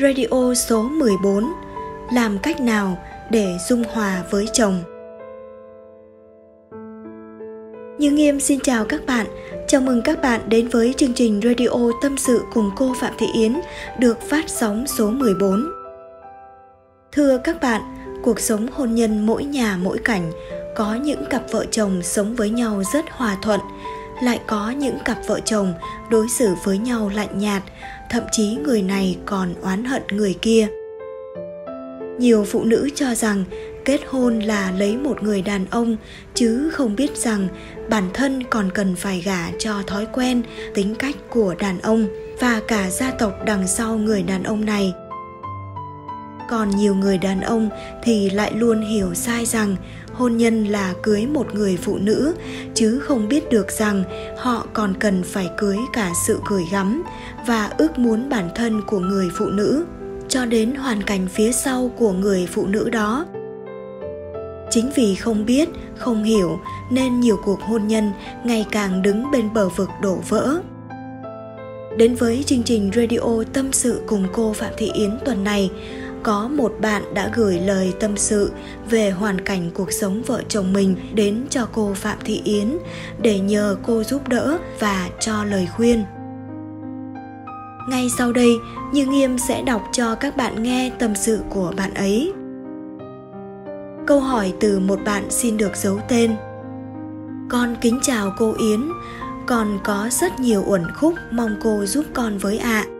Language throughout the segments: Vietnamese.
Radio số 14 Làm cách nào để dung hòa với chồng? Như Nghiêm xin chào các bạn. Chào mừng các bạn đến với chương trình Radio Tâm sự cùng cô Phạm Thị Yến được phát sóng số 14 Thưa các bạn, cuộc sống hôn nhân mỗi nhà mỗi cảnh có những cặp vợ chồng sống với nhau rất hòa thuận lại có những cặp vợ chồng đối xử với nhau lạnh nhạt thậm chí người này còn oán hận người kia. Nhiều phụ nữ cho rằng kết hôn là lấy một người đàn ông, chứ không biết rằng bản thân còn cần phải gả cho thói quen, tính cách của đàn ông và cả gia tộc đằng sau người đàn ông này còn nhiều người đàn ông thì lại luôn hiểu sai rằng hôn nhân là cưới một người phụ nữ, chứ không biết được rằng họ còn cần phải cưới cả sự gửi gắm và ước muốn bản thân của người phụ nữ. Cho đến hoàn cảnh phía sau của người phụ nữ đó. Chính vì không biết, không hiểu nên nhiều cuộc hôn nhân ngày càng đứng bên bờ vực đổ vỡ. Đến với chương trình radio tâm sự cùng cô phạm thị yến tuần này có một bạn đã gửi lời tâm sự về hoàn cảnh cuộc sống vợ chồng mình đến cho cô Phạm Thị Yến để nhờ cô giúp đỡ và cho lời khuyên. Ngay sau đây, Như Nghiêm sẽ đọc cho các bạn nghe tâm sự của bạn ấy. Câu hỏi từ một bạn xin được giấu tên. Con kính chào cô Yến, con có rất nhiều uẩn khúc mong cô giúp con với ạ. À.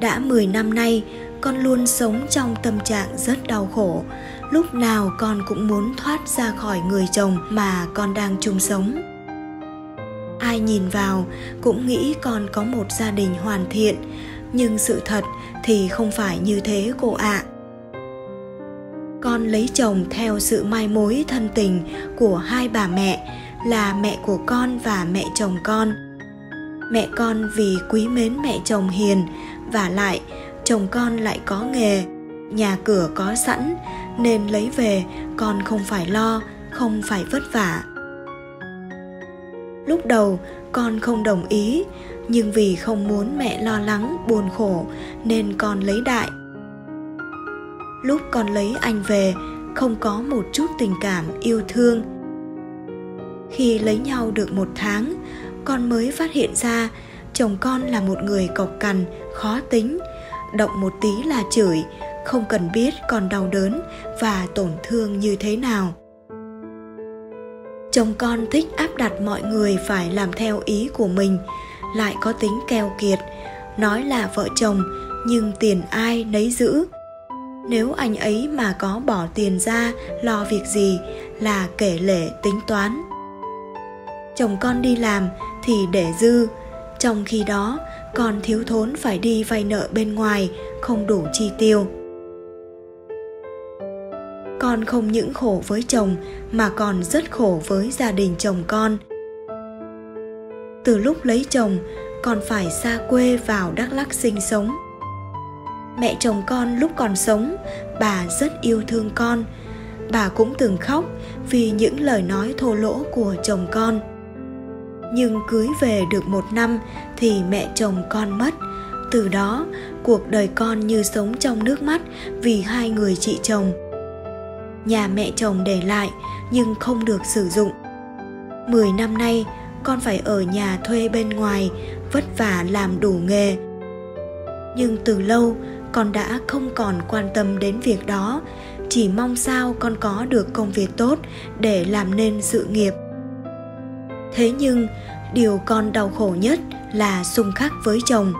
Đã 10 năm nay, con luôn sống trong tâm trạng rất đau khổ. Lúc nào con cũng muốn thoát ra khỏi người chồng mà con đang chung sống. Ai nhìn vào cũng nghĩ con có một gia đình hoàn thiện, nhưng sự thật thì không phải như thế cô ạ. À. con lấy chồng theo sự mai mối thân tình của hai bà mẹ, là mẹ của con và mẹ chồng con. Mẹ con vì quý mến mẹ chồng hiền, và lại chồng con lại có nghề, nhà cửa có sẵn, nên lấy về, con không phải lo, không phải vất vả. Lúc đầu, con không đồng ý, nhưng vì không muốn mẹ lo lắng, buồn khổ, nên con lấy đại. Lúc con lấy anh về, không có một chút tình cảm yêu thương. Khi lấy nhau được một tháng, con mới phát hiện ra chồng con là một người cộc cằn, khó tính động một tí là chửi, không cần biết còn đau đớn và tổn thương như thế nào. Chồng con thích áp đặt mọi người phải làm theo ý của mình, lại có tính keo kiệt, nói là vợ chồng, nhưng tiền ai nấy giữ. Nếu anh ấy mà có bỏ tiền ra lo việc gì là kể lể tính toán. Chồng con đi làm thì để dư trong khi đó, còn thiếu thốn phải đi vay nợ bên ngoài, không đủ chi tiêu. Con không những khổ với chồng, mà còn rất khổ với gia đình chồng con. Từ lúc lấy chồng, con phải xa quê vào đắk lắc sinh sống. Mẹ chồng con lúc còn sống, bà rất yêu thương con. Bà cũng từng khóc vì những lời nói thô lỗ của chồng con nhưng cưới về được một năm thì mẹ chồng con mất. Từ đó, cuộc đời con như sống trong nước mắt vì hai người chị chồng. Nhà mẹ chồng để lại nhưng không được sử dụng. Mười năm nay, con phải ở nhà thuê bên ngoài, vất vả làm đủ nghề. Nhưng từ lâu, con đã không còn quan tâm đến việc đó. Chỉ mong sao con có được công việc tốt để làm nên sự nghiệp thế nhưng, điều con đau khổ nhất là xung khắc với chồng.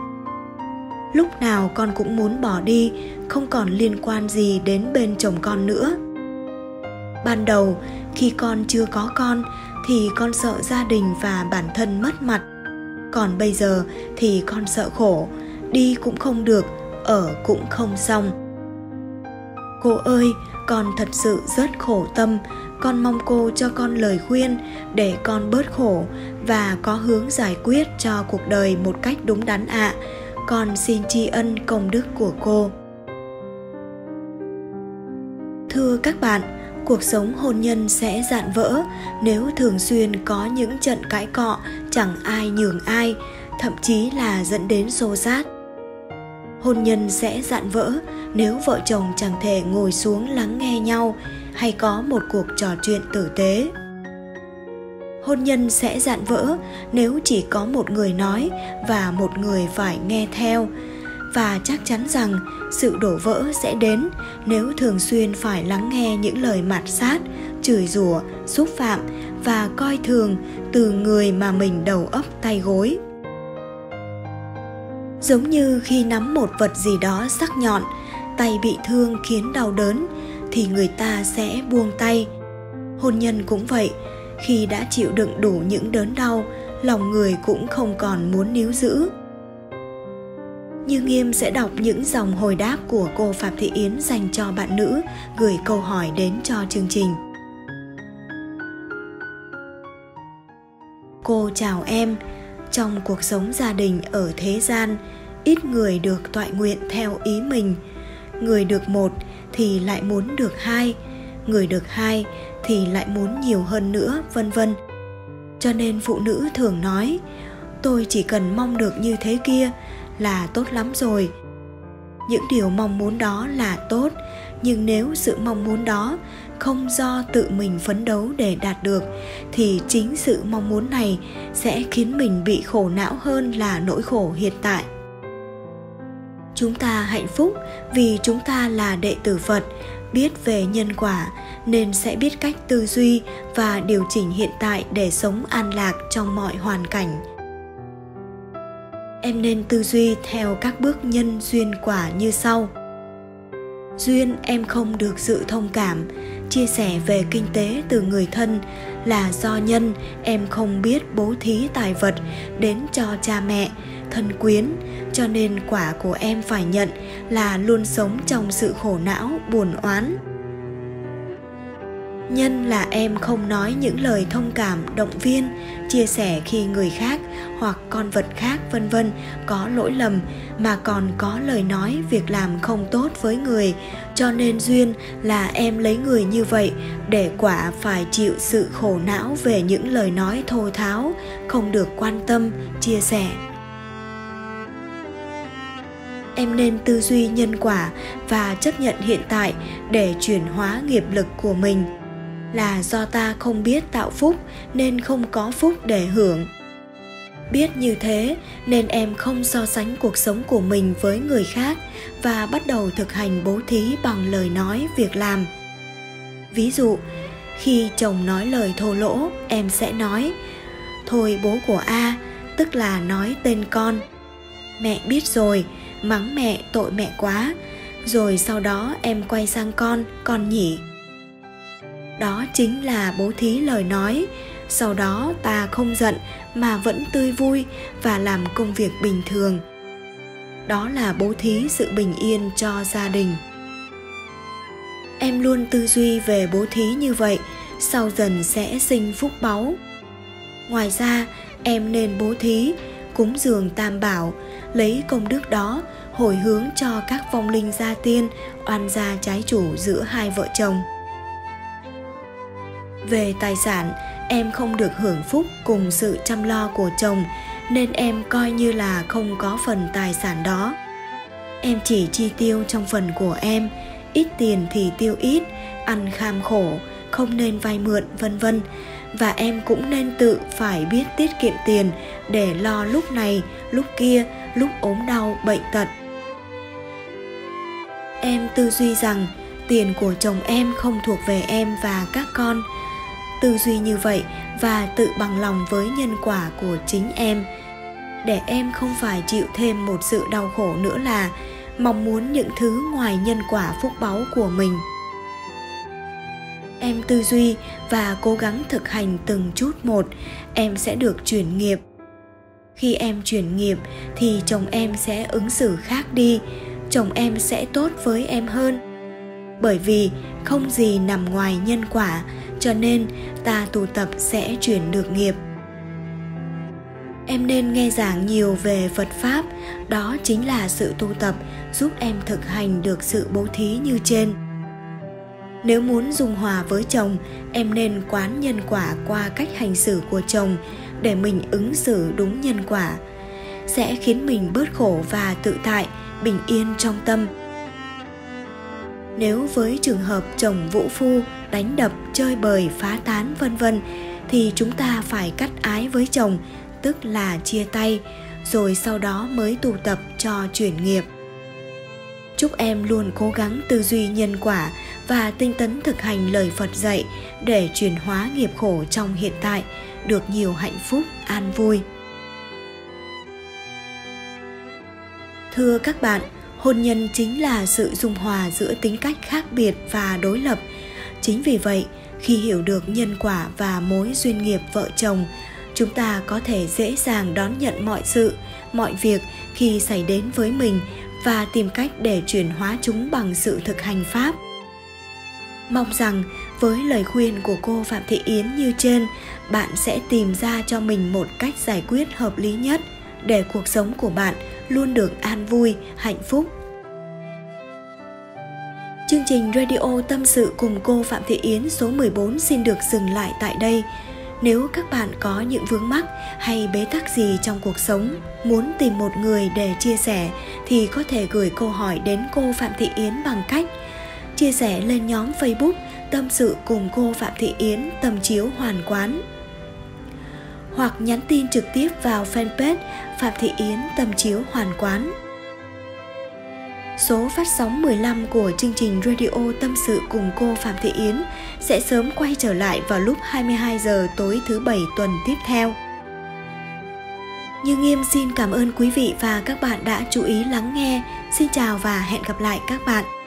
Lúc nào con cũng muốn bỏ đi, không còn liên quan gì đến bên chồng con nữa. Ban đầu, khi con chưa có con, thì con sợ gia đình và bản thân mất mặt. Còn bây giờ thì con sợ khổ, đi cũng không được, ở cũng không xong. Cô ơi, con thật sự rất khổ tâm con mong cô cho con lời khuyên để con bớt khổ và có hướng giải quyết cho cuộc đời một cách đúng đắn ạ à. con xin tri ân công đức của cô thưa các bạn, cuộc sống hôn nhân sẽ dạn vỡ nếu thường xuyên có những trận cãi cọ chẳng ai nhường ai, thậm chí là dẫn đến xô xát hôn nhân sẽ dạn vỡ nếu vợ chồng chẳng thể ngồi xuống lắng nghe nhau hay có một cuộc trò chuyện tử tế. Hôn nhân sẽ dạn vỡ nếu chỉ có một người nói và một người phải nghe theo. Và chắc chắn rằng sự đổ vỡ sẽ đến nếu thường xuyên phải lắng nghe những lời mạt sát, chửi rủa, xúc phạm và coi thường từ người mà mình đầu ấp tay gối giống như khi nắm một vật gì đó sắc nhọn tay bị thương khiến đau đớn thì người ta sẽ buông tay hôn nhân cũng vậy khi đã chịu đựng đủ những đớn đau lòng người cũng không còn muốn níu giữ như Nghiêm sẽ đọc những dòng hồi đáp của cô Phạm Thị Yến dành cho bạn nữ gửi câu hỏi đến cho chương trình. Cô chào em, trong cuộc sống gia đình ở thế gian, ít người được tọa nguyện theo ý mình. Người được một thì lại muốn được hai, người được hai thì lại muốn nhiều hơn nữa, vân vân. Cho nên phụ nữ thường nói, tôi chỉ cần mong được như thế kia là tốt lắm rồi. Những điều mong muốn đó là tốt, nhưng nếu sự mong muốn đó không do tự mình phấn đấu để đạt được thì chính sự mong muốn này sẽ khiến mình bị khổ não hơn là nỗi khổ hiện tại. Chúng ta hạnh phúc vì chúng ta là đệ tử phật biết về nhân quả nên sẽ biết cách tư duy và điều chỉnh hiện tại để sống an lạc trong mọi hoàn cảnh em nên tư duy theo các bước nhân duyên quả như sau. Duyên em không được sự thông cảm, chia sẻ về kinh tế từ người thân là do nhân, em không biết bố thí tài vật đến cho cha mẹ, thân quyến, cho nên quả của em phải nhận là luôn sống trong sự khổ não, buồn oán nhân là em không nói những lời thông cảm, động viên, chia sẻ khi người khác hoặc con vật khác, vân vân, có lỗi lầm, mà còn có lời nói việc làm không tốt với người. Cho nên duyên là em lấy người như vậy để quả phải chịu sự khổ não về những lời nói thô tháo, không được quan tâm, chia sẻ. Em nên tư duy nhân quả và chấp nhận hiện tại để chuyển hóa nghiệp lực của mình là do ta không biết tạo phúc nên không có phúc để hưởng. Biết như thế nên em không so sánh cuộc sống của mình với người khác và bắt đầu thực hành bố thí bằng lời nói việc làm. Ví dụ, khi chồng nói lời thô lỗ, em sẽ nói, thôi bố của a, tức là nói tên con. Mẹ biết rồi, mắng mẹ tội mẹ quá, rồi sau đó em quay sang con con nhỉ đó chính là bố thí lời nói. Sau đó ta không giận mà vẫn tươi vui và làm công việc bình thường. Đó là bố thí sự bình yên cho gia đình. Em luôn tư duy về bố thí như vậy, sau dần sẽ sinh phúc báu. Ngoài ra, em nên bố thí, cúng dường tam bảo, lấy công đức đó, hồi hướng cho các vong linh gia tiên, oan gia trái chủ giữa hai vợ chồng về tài sản, em không được hưởng phúc cùng sự chăm lo của chồng, nên em coi như là không có phần tài sản đó. Em chỉ chi tiêu trong phần của em, ít tiền thì tiêu ít, ăn kham khổ, không nên vay mượn, vân vân. Và em cũng nên tự phải biết tiết kiệm tiền để lo lúc này, lúc kia, lúc ốm đau, bệnh tật. Em tư duy rằng tiền của chồng em không thuộc về em và các con tư duy như vậy và tự bằng lòng với nhân quả của chính em. Để em không phải chịu thêm một sự đau khổ nữa là mong muốn những thứ ngoài nhân quả phúc báu của mình. Em tư duy và cố gắng thực hành từng chút một, em sẽ được chuyển nghiệp. Khi em chuyển nghiệp thì chồng em sẽ ứng xử khác đi, chồng em sẽ tốt với em hơn. Bởi vì không gì nằm ngoài nhân quả cho nên, ta tu tập sẽ chuyển được nghiệp. Em nên nghe giảng nhiều về phật pháp. Đó chính là sự tu tập giúp em thực hành được sự bố thí như trên. Nếu muốn dung hòa với chồng, em nên quán nhân quả qua cách hành xử của chồng để mình ứng xử đúng nhân quả. Sẽ khiến mình bớt khổ và tự tại, bình yên trong tâm nếu với trường hợp chồng vũ phu đánh đập, chơi bời, phá tán, vân vân, thì chúng ta phải cắt ái với chồng, tức là chia tay, rồi sau đó mới tụ tập cho chuyển nghiệp. Chúc em luôn cố gắng tư duy nhân quả và tinh tấn thực hành lời phật dạy để chuyển hóa nghiệp khổ trong hiện tại, được nhiều hạnh phúc, an vui. Thưa các bạn hôn nhân chính là sự dung hòa giữa tính cách khác biệt và đối lập. Chính vì vậy, khi hiểu được nhân quả và mối duyên nghiệp vợ chồng, chúng ta có thể dễ dàng đón nhận mọi sự, mọi việc khi xảy đến với mình và tìm cách để chuyển hóa chúng bằng sự thực hành pháp. Mong rằng với lời khuyên của cô phạm thị yến như trên, bạn sẽ tìm ra cho mình một cách giải quyết hợp lý nhất để cuộc sống của bạn luôn được an vui hạnh phúc Chương trình Radio Tâm sự cùng cô Phạm Thị Yến số 14 xin được dừng lại tại đây. Nếu các bạn có những vướng mắc hay bế tắc gì trong cuộc sống, muốn tìm một người để chia sẻ thì có thể gửi câu hỏi đến cô Phạm Thị Yến bằng cách chia sẻ lên nhóm Facebook Tâm sự cùng cô Phạm Thị Yến Tâm chiếu hoàn quán hoặc nhắn tin trực tiếp vào fanpage Phạm Thị Yến Tâm chiếu hoàn quán. Số phát sóng 15 của chương trình Radio Tâm sự cùng cô Phạm Thị Yến sẽ sớm quay trở lại vào lúc 22 giờ tối thứ bảy tuần tiếp theo. Như Nghiêm xin cảm ơn quý vị và các bạn đã chú ý lắng nghe. Xin chào và hẹn gặp lại các bạn.